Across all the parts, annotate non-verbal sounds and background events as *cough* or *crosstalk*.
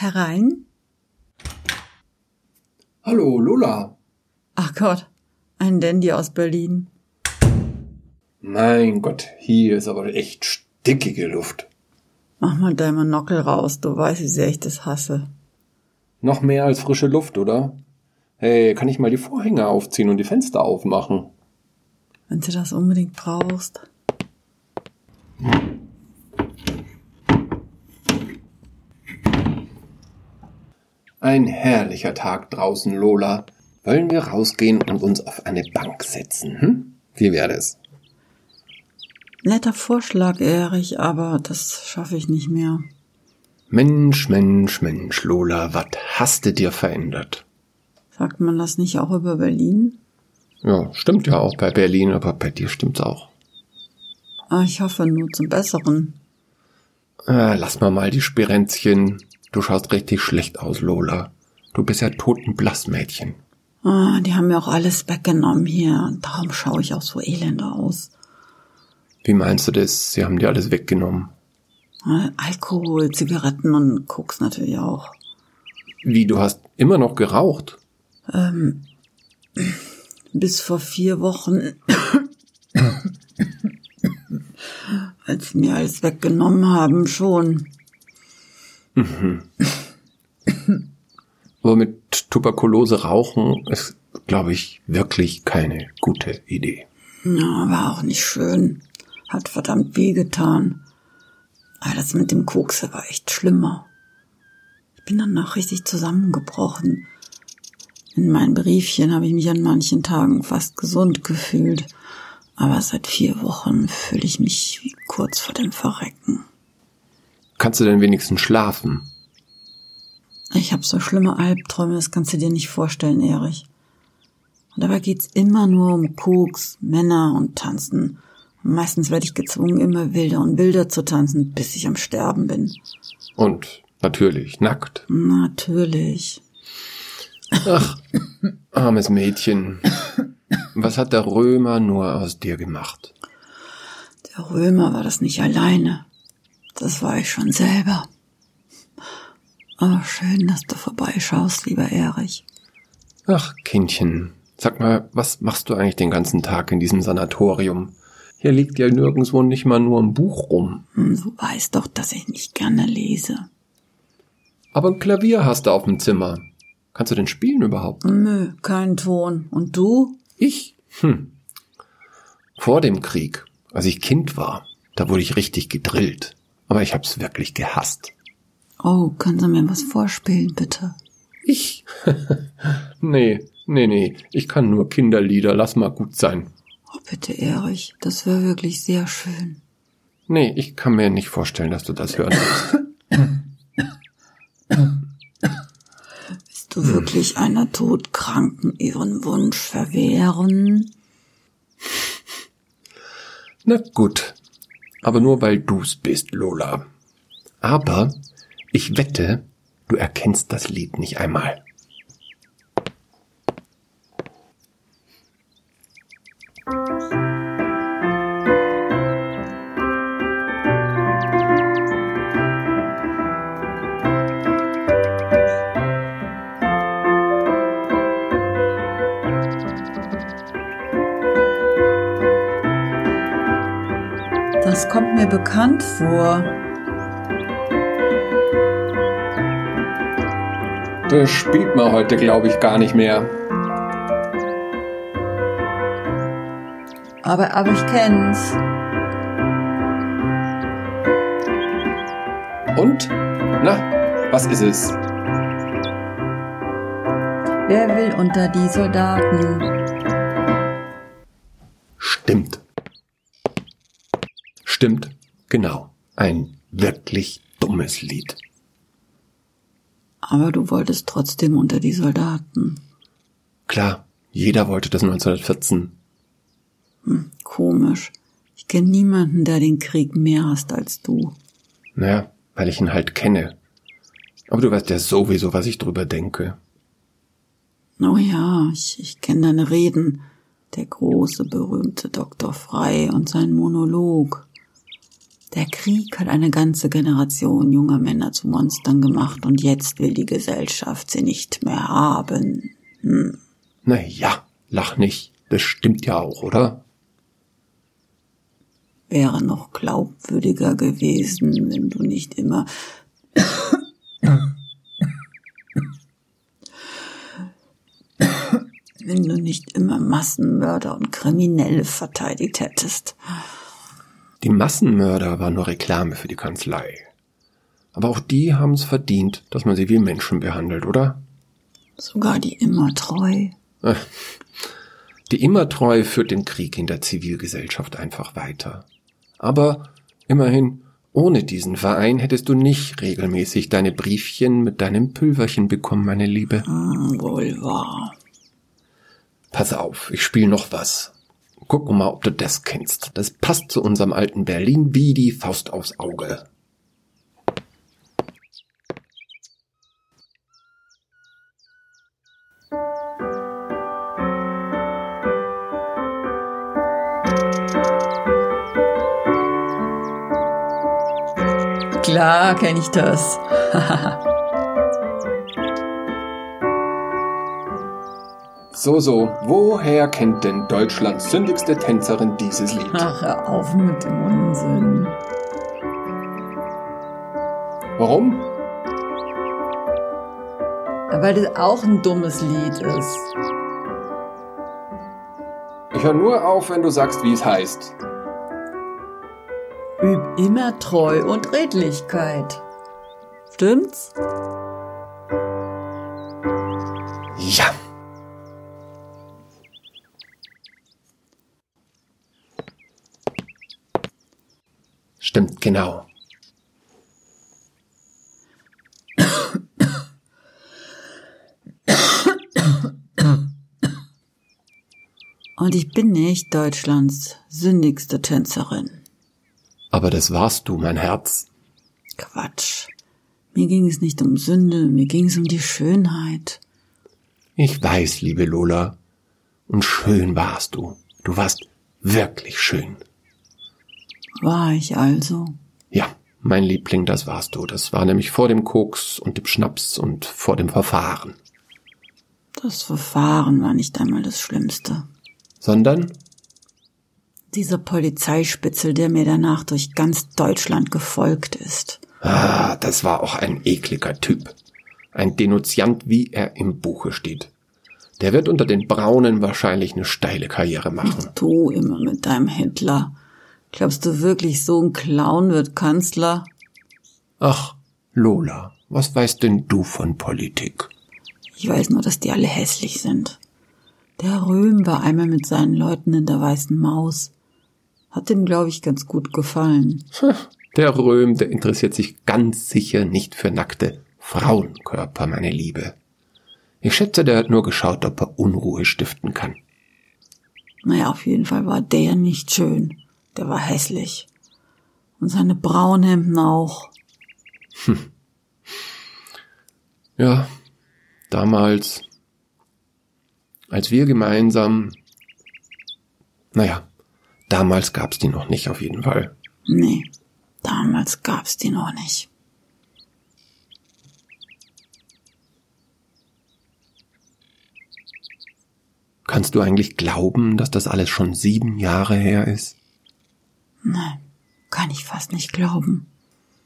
Herein? Hallo, Lola. Ach Gott, ein Dandy aus Berlin. Mein Gott, hier ist aber echt stickige Luft. Mach mal dein Monokel raus, du weißt, wie sehr ich das hasse. Noch mehr als frische Luft, oder? Hey, kann ich mal die Vorhänge aufziehen und die Fenster aufmachen? Wenn du das unbedingt brauchst. Ein herrlicher Tag draußen, Lola. Wollen wir rausgehen und uns auf eine Bank setzen? Hm? Wie wäre es? Netter Vorschlag, Erich, aber das schaffe ich nicht mehr. Mensch, Mensch, Mensch, Lola, was hast du dir verändert? Sagt man das nicht auch über Berlin? Ja, stimmt ja auch bei Berlin, aber bei dir stimmt's auch. Ah, ich hoffe nur zum Besseren. Ah, lass mal mal die Spirenzchen. Du schaust richtig schlecht aus, Lola. Du bist ja totenblass, Mädchen. Ah, die haben mir auch alles weggenommen hier. Darum schaue ich auch so elend aus. Wie meinst du das? Sie haben dir alles weggenommen. Alkohol, Zigaretten und Koks natürlich auch. Wie, du hast immer noch geraucht? Ähm, bis vor vier Wochen, *coughs* als sie mir alles weggenommen haben, schon. Aber mit Tuberkulose rauchen ist, glaube ich, wirklich keine gute Idee. Ja, war auch nicht schön. Hat verdammt weh getan. Aber das mit dem Kokse war echt schlimmer. Ich bin danach richtig zusammengebrochen. In meinen Briefchen habe ich mich an manchen Tagen fast gesund gefühlt. Aber seit vier Wochen fühle ich mich wie kurz vor dem Verrecken. Kannst du denn wenigstens schlafen? Ich habe so schlimme Albträume, das kannst du dir nicht vorstellen, Erich. Und dabei geht's immer nur um Koks, Männer und Tanzen. Und meistens werde ich gezwungen, immer wilder und wilder zu tanzen, bis ich am Sterben bin. Und natürlich nackt. Natürlich. Ach, armes Mädchen. Was hat der Römer nur aus dir gemacht? Der Römer war das nicht alleine. Das war ich schon selber. Oh, schön, dass du vorbeischaust, lieber Erich. Ach, Kindchen, sag mal, was machst du eigentlich den ganzen Tag in diesem Sanatorium? Hier liegt ja nirgendwo nicht mal nur ein Buch rum. Hm, Du weißt doch, dass ich nicht gerne lese. Aber ein Klavier hast du auf dem Zimmer. Kannst du denn spielen überhaupt? Nö, kein Ton. Und du? Ich? Hm. Vor dem Krieg, als ich Kind war, da wurde ich richtig gedrillt. Aber ich hab's wirklich gehasst. Oh, können Sie mir was vorspielen, bitte? Ich? *laughs* nee, nee, nee. Ich kann nur Kinderlieder. Lass mal gut sein. Oh, bitte, Erich. Das wäre wirklich sehr schön. Nee, ich kann mir nicht vorstellen, dass du das hören willst. *laughs* Willst du wirklich einer Todkranken ihren Wunsch verwehren? Na gut. Aber nur weil du's bist, Lola. Aber ich wette, du erkennst das Lied nicht einmal. Das kommt mir bekannt vor. Das spielt man heute, glaube ich, gar nicht mehr. Aber, aber ich kenn's. Und? Na, was ist es? Wer will unter die Soldaten? Stimmt, genau. Ein wirklich dummes Lied. Aber du wolltest trotzdem unter die Soldaten. Klar, jeder wollte das 1914. Komisch. Ich kenne niemanden, der den Krieg mehr hasst als du. Naja, weil ich ihn halt kenne. Aber du weißt ja sowieso, was ich drüber denke. Oh ja, ich, ich kenne deine Reden. Der große, berühmte Dr. Frei und sein Monolog. Der Krieg hat eine ganze Generation junger Männer zu Monstern gemacht und jetzt will die Gesellschaft sie nicht mehr haben. Hm. Na ja, lach nicht. Das stimmt ja auch, oder? Wäre noch glaubwürdiger gewesen, wenn du nicht immer *coughs* wenn du nicht immer Massenmörder und Kriminelle verteidigt hättest. Die Massenmörder waren nur Reklame für die Kanzlei. Aber auch die haben es verdient, dass man sie wie Menschen behandelt, oder? Sogar die immer treu. Äh, die immer treu führt den Krieg in der Zivilgesellschaft einfach weiter. Aber immerhin, ohne diesen Verein hättest du nicht regelmäßig deine Briefchen mit deinem Pülverchen bekommen, meine Liebe. Hm, wohl wahr. Pass auf, ich spiel noch was. Guck mal, ob du das kennst. Das passt zu unserem alten Berlin wie die Faust aufs Auge. Klar kenne ich das. *laughs* So, so, woher kennt denn Deutschlands sündigste Tänzerin dieses Lied? Ach, hör auf mit dem Unsinn. Warum? Weil das auch ein dummes Lied ist. Ich höre nur auf, wenn du sagst, wie es heißt. Üb immer Treu und Redlichkeit. Stimmt's? Genau. Und ich bin nicht Deutschlands sündigste Tänzerin. Aber das warst du, mein Herz. Quatsch. Mir ging es nicht um Sünde, mir ging es um die Schönheit. Ich weiß, liebe Lola. Und schön warst du. Du warst wirklich schön. War ich also? Ja, mein Liebling, das warst du. Das war nämlich vor dem Koks und dem Schnaps und vor dem Verfahren. Das Verfahren war nicht einmal das Schlimmste. Sondern? Dieser Polizeispitzel, der mir danach durch ganz Deutschland gefolgt ist. Ah, das war auch ein ekliger Typ. Ein Denunziant, wie er im Buche steht. Der wird unter den Braunen wahrscheinlich eine steile Karriere machen. Du immer mit deinem Hitler. Glaubst du wirklich, so ein Clown wird Kanzler? Ach, Lola, was weißt denn du von Politik? Ich weiß nur, dass die alle hässlich sind. Der Röhm war einmal mit seinen Leuten in der Weißen Maus. Hat dem, glaube ich, ganz gut gefallen. *laughs* Der Röhm, der interessiert sich ganz sicher nicht für nackte Frauenkörper, meine Liebe. Ich schätze, der hat nur geschaut, ob er Unruhe stiften kann. Naja, auf jeden Fall war der nicht schön. Der war hässlich. Und seine Braunhemden auch. Ja, damals, als wir gemeinsam, naja, damals gab's die noch nicht auf jeden Fall. Nee, damals gab's die noch nicht. Kannst du eigentlich glauben, dass das alles schon sieben Jahre her ist? Nein, kann ich fast nicht glauben.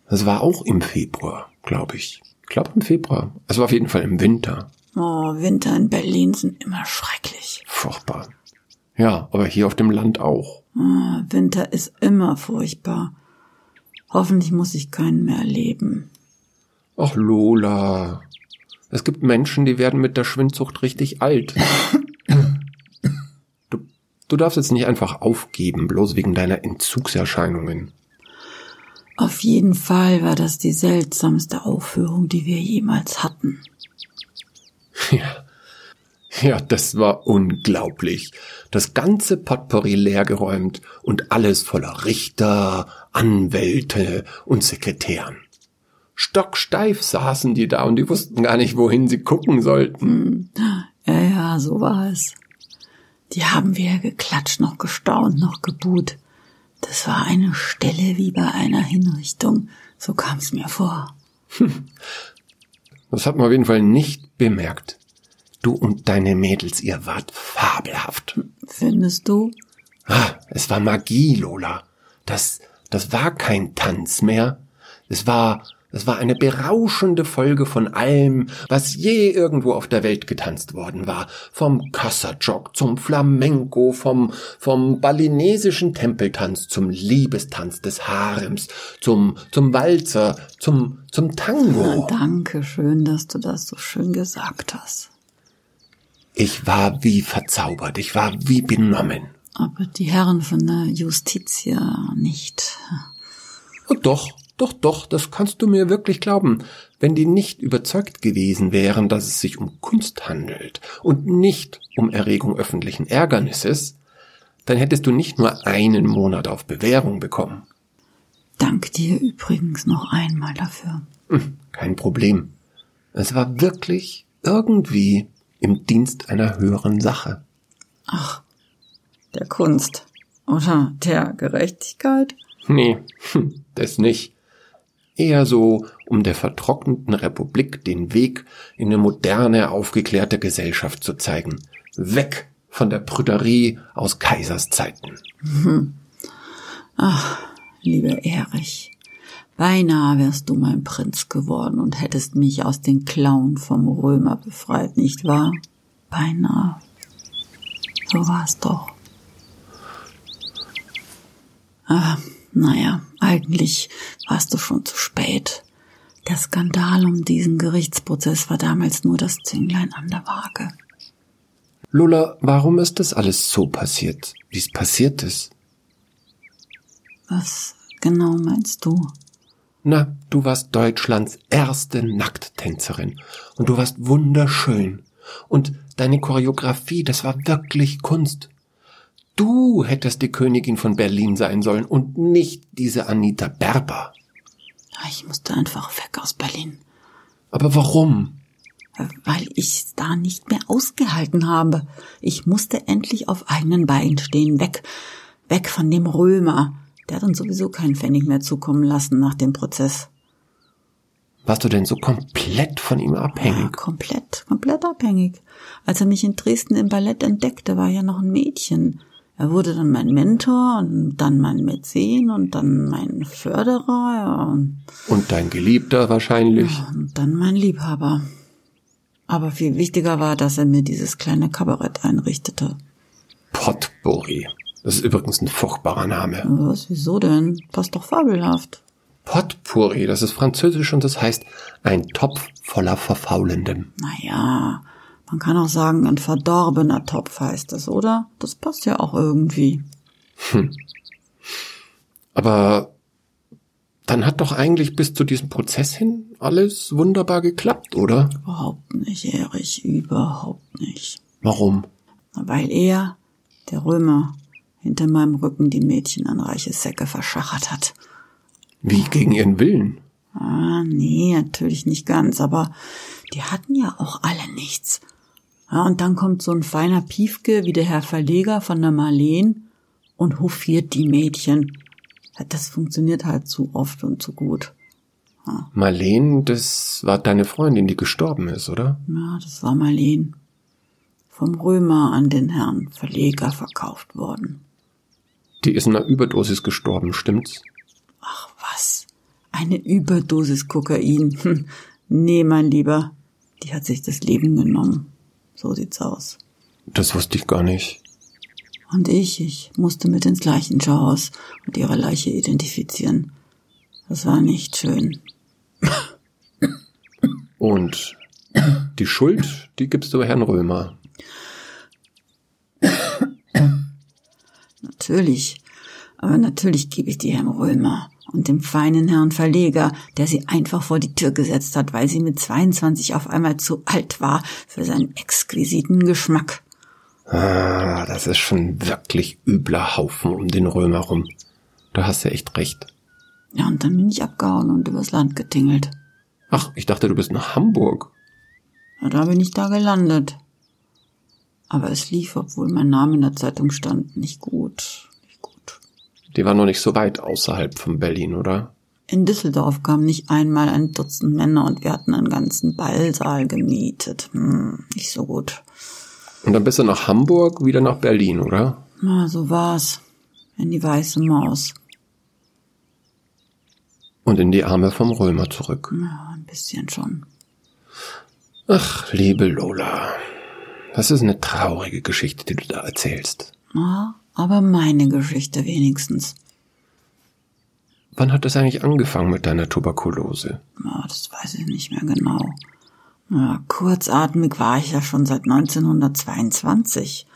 Das war auch im Februar, glaube ich. Ich glaube im Februar. Es war auf jeden Fall im Winter. Oh, Winter in Berlin sind immer schrecklich. Furchtbar. Ja, aber hier auf dem Land auch. Oh, Winter ist immer furchtbar. Hoffentlich muss ich keinen mehr erleben. Ach, Lola. Es gibt Menschen, die werden mit der Schwindsucht richtig alt. *laughs* Du, darfst jetzt nicht einfach aufgeben, bloß wegen deiner Entzugserscheinungen. Auf jeden Fall war das die seltsamste Aufführung, die wir jemals hatten. *laughs* Ja. Ja, das war unglaublich. Das ganze Potpourri leergeräumt und alles voller Richter, Anwälte und Sekretären. Stocksteif saßen die da und die wussten gar nicht, wohin sie gucken sollten. Ja, ja, so war es. Die haben wir geklatscht, noch gestaunt, noch gebuht. Das war eine Stelle wie bei einer Hinrichtung. So kam es mir vor. *laughs* Das hat man auf jeden Fall nicht bemerkt. Du und deine Mädels, ihr wart fabelhaft. Findest du? Ah, es war Magie, Lola. Das, das war kein Tanz mehr. Es war, es war eine berauschende Folge von allem, was je irgendwo auf der Welt getanzt worden war. Vom Kassajog zum Flamenco, vom, vom balinesischen Tempeltanz zum Liebestanz des Harems, zum, zum Walzer, zum, zum Tango. Na, danke schön, dass du das so schön gesagt hast. Ich war wie verzaubert, ich war wie benommen. Aber die Herren von der Justitia nicht. Und doch, doch, doch, das kannst du mir wirklich glauben. Wenn die nicht überzeugt gewesen wären, dass es sich um Kunst handelt und nicht um Erregung öffentlichen Ärgernisses, dann hättest du nicht nur einen Monat auf Bewährung bekommen. Dank dir übrigens noch einmal dafür. Hm, kein Problem. Es war wirklich irgendwie im Dienst einer höheren Sache. Ach, der Kunst oder der Gerechtigkeit? Nee, hm, das nicht. Eher so, um der vertrockneten Republik den Weg in eine moderne, aufgeklärte Gesellschaft zu zeigen. Weg von der Prüderie aus Kaiserszeiten. Hm. Ach, lieber Erich, beinahe wärst du mein Prinz geworden und hättest mich aus den Klauen vom Römer befreit, nicht wahr? Beinahe. So war's doch. Ah, naja, eigentlich warst du schon zu spät. Der Skandal um diesen Gerichtsprozess war damals nur das Zünglein an der Waage. Lola, warum ist das alles so passiert, wie es passiert ist? Was genau meinst du? Na, du warst Deutschlands erste Nackttänzerin und du warst wunderschön. Und deine Choreografie, das war wirklich Kunst. Du hättest die Königin von Berlin sein sollen und nicht diese Anita Berber. Ich musste einfach weg aus Berlin. Aber warum? Weil ich da nicht mehr ausgehalten habe. Ich musste endlich auf eigenen Beinen stehen, weg, weg von dem Römer. Der hat uns sowieso keinen Pfennig mehr zukommen lassen nach dem Prozess. Warst du denn so komplett von ihm abhängig? Ja, komplett, komplett abhängig. Als er mich in Dresden im Ballett entdeckte, war er ja noch ein Mädchen. Er wurde dann mein Mentor und dann mein Mäzen und dann mein Förderer. Ja. Und dein Geliebter wahrscheinlich. Ja, und dann mein Liebhaber. Aber viel wichtiger war, dass er mir dieses kleine Kabarett einrichtete. Potpourri. Das ist übrigens ein furchtbarer Name. Was, wieso denn? Passt doch fabelhaft. Potpourri, das ist französisch und das heißt ein Topf voller Verfaulendem. Naja, man kann auch sagen, ein verdorbener Topf heißt es, oder? Das passt ja auch irgendwie. Hm. Aber dann hat doch eigentlich bis zu diesem Prozess hin alles wunderbar geklappt, oder? Überhaupt nicht, Erich, überhaupt nicht. Warum? Weil er, der Römer, hinter meinem Rücken die Mädchen an reiche Säcke verschachert hat. Wie gegen ihren Willen? Ah, nee, natürlich nicht ganz, aber die hatten ja auch alle nichts. Ja, und dann kommt so ein feiner Piefke wie der Herr Verleger von der Marleen und hofiert die Mädchen. Das funktioniert halt zu oft und zu gut. Ja. Marleen, das war deine Freundin, die gestorben ist, oder? Ja, das war Marleen. Vom Römer an den Herrn Verleger verkauft worden. Die ist in einer Überdosis gestorben, stimmt's? Ach was, eine Überdosis Kokain. *laughs* Nee, mein Lieber, die hat sich das Leben genommen. So sieht's aus. Das wusste ich gar nicht. Und ich, ich musste mit ins Leichenschauhaus und ihre Leiche identifizieren. Das war nicht schön. Und die Schuld, die gibst du Herrn Römer. Natürlich. Aber natürlich gebe ich die Herrn Römer und dem feinen Herrn Verleger, der sie einfach vor die Tür gesetzt hat, weil sie mit 22 auf einmal zu alt war für seinen exquisiten Geschmack. Ah, das ist schon wirklich übler Haufen um den Römer rum. Da hast du echt recht. Ja, und dann bin ich abgehauen und übers Land getingelt. Ach, ich dachte, du bist nach Hamburg. Ja, da bin ich da gelandet. Aber es lief, obwohl mein Name in der Zeitung stand, nicht gut. Die war noch nicht so weit außerhalb von Berlin, oder? In Düsseldorf kamen nicht einmal ein Dutzend Männer und wir hatten einen ganzen Ballsaal gemietet. Hm, nicht so gut. Und dann bist du nach Hamburg, wieder nach Berlin, oder? Na, so war's. In die weiße Maus. Und in die Arme vom Römer zurück. Ja, ein bisschen schon. Ach, liebe Lola. Das ist eine traurige Geschichte, die du da erzählst. Ja, aber meine Geschichte wenigstens. Wann hat das eigentlich angefangen mit deiner Tuberkulose? Ja, das weiß ich nicht mehr genau. Ja, kurzatmig war ich ja schon seit 1922.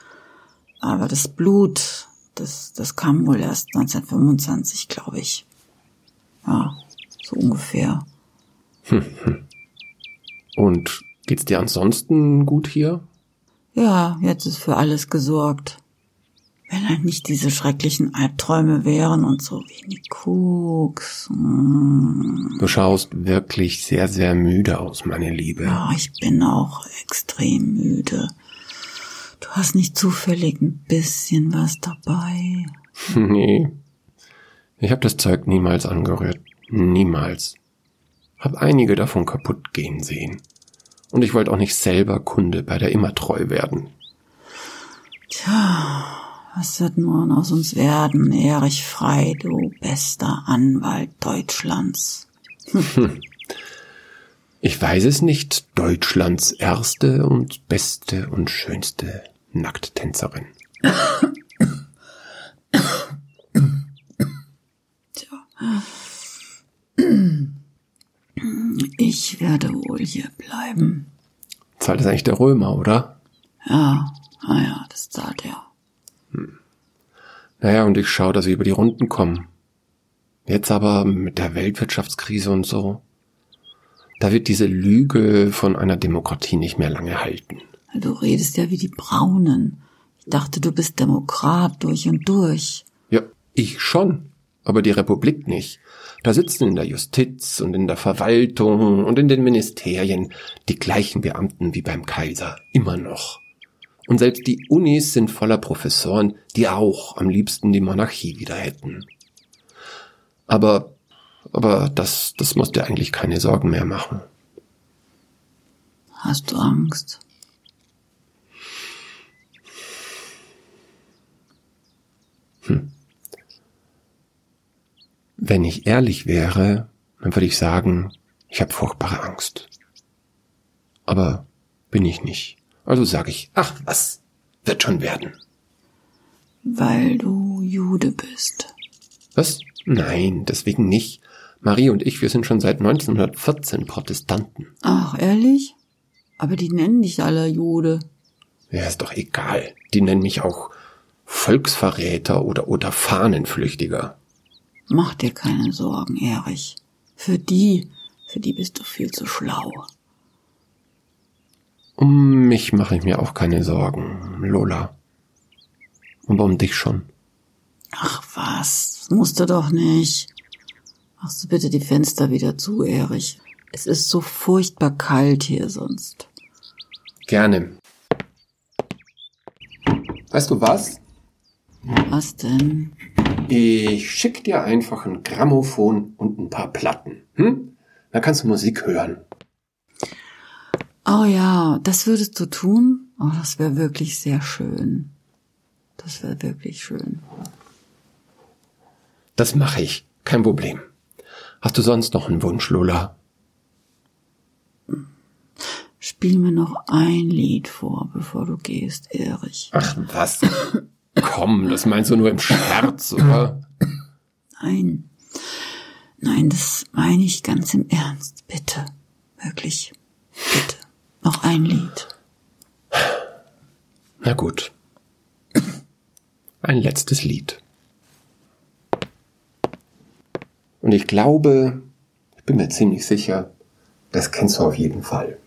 Aber das Blut, das, das kam wohl erst 1925, glaube ich. Ja, so ungefähr. Und geht's dir ansonsten gut hier? Ja, jetzt ist für alles gesorgt. Wenn halt nicht diese schrecklichen Albträume wären und so wenig Koks. Mm. Du schaust wirklich sehr, sehr müde aus, meine Liebe. Ja, ich bin auch extrem müde. Du hast nicht zufällig ein bisschen was dabei. *laughs* nee. Ich habe das Zeug niemals angerührt. Niemals. Hab einige davon kaputt gehen sehen. Und ich wollte auch nicht selber Kunde bei der Immertreu werden. Tja, was wird nun aus uns werden, Erich Frei, du bester Anwalt Deutschlands? Ich weiß es nicht, Deutschlands erste und beste und schönste Nackttänzerin. Ich werde wohl hier bleiben. Zahlt das eigentlich der Römer, oder? Ja, naja, das zahlt er. Naja, und ich schaue, dass sie über die Runden kommen. Jetzt aber mit der Weltwirtschaftskrise und so. Da wird diese Lüge von einer Demokratie nicht mehr lange halten. Du redest ja wie die Braunen. Ich dachte, du bist Demokrat durch und durch. Ja, ich schon, aber die Republik nicht. Da sitzen in der Justiz und in der Verwaltung und in den Ministerien die gleichen Beamten wie beim Kaiser, immer noch. Und selbst die Unis sind voller Professoren, die auch am liebsten die Monarchie wieder hätten. Aber, aber das, das muss dir eigentlich keine Sorgen mehr machen. Hast du Angst? Hm. Wenn ich ehrlich wäre, dann würde ich sagen, ich habe furchtbare Angst. Aber bin ich nicht. Also sage ich, ach was, wird schon werden. Weil du Jude bist. Was? Nein, deswegen nicht. Marie und ich, wir sind schon seit 1914 Protestanten. Ach, ehrlich? Aber die nennen dich alle Jude. Ja, ist doch egal. Die nennen mich auch Volksverräter oder, oder Fahnenflüchtiger. Mach dir keine Sorgen, Erich. Für die, für die bist du viel zu schlau. Um mich mache ich mir auch keine Sorgen, Lola. Und um dich schon. Ach was, das musst du doch nicht. Machst du bitte die Fenster wieder zu, Erich. Es ist so furchtbar kalt hier sonst. Gerne. Weißt du was? Was denn? Ich schick dir einfach ein Grammophon und ein paar Platten. Hm? Dann kannst du Musik hören. Oh ja, das würdest du tun? Oh, das wäre wirklich sehr schön. Das wäre wirklich schön. Das mache ich. Kein Problem. Hast du sonst noch einen Wunsch, Lola? Spiel mir noch ein Lied vor, bevor du gehst, Erich. Ach was? Komm, das meinst du nur im Scherz, oder? Nein. Nein, das meine ich ganz im Ernst. Bitte. Wirklich. Bitte. Noch ein Lied. Na gut. Ein letztes Lied. Und ich glaube, ich bin mir ziemlich sicher, das kennst du auf jeden Fall.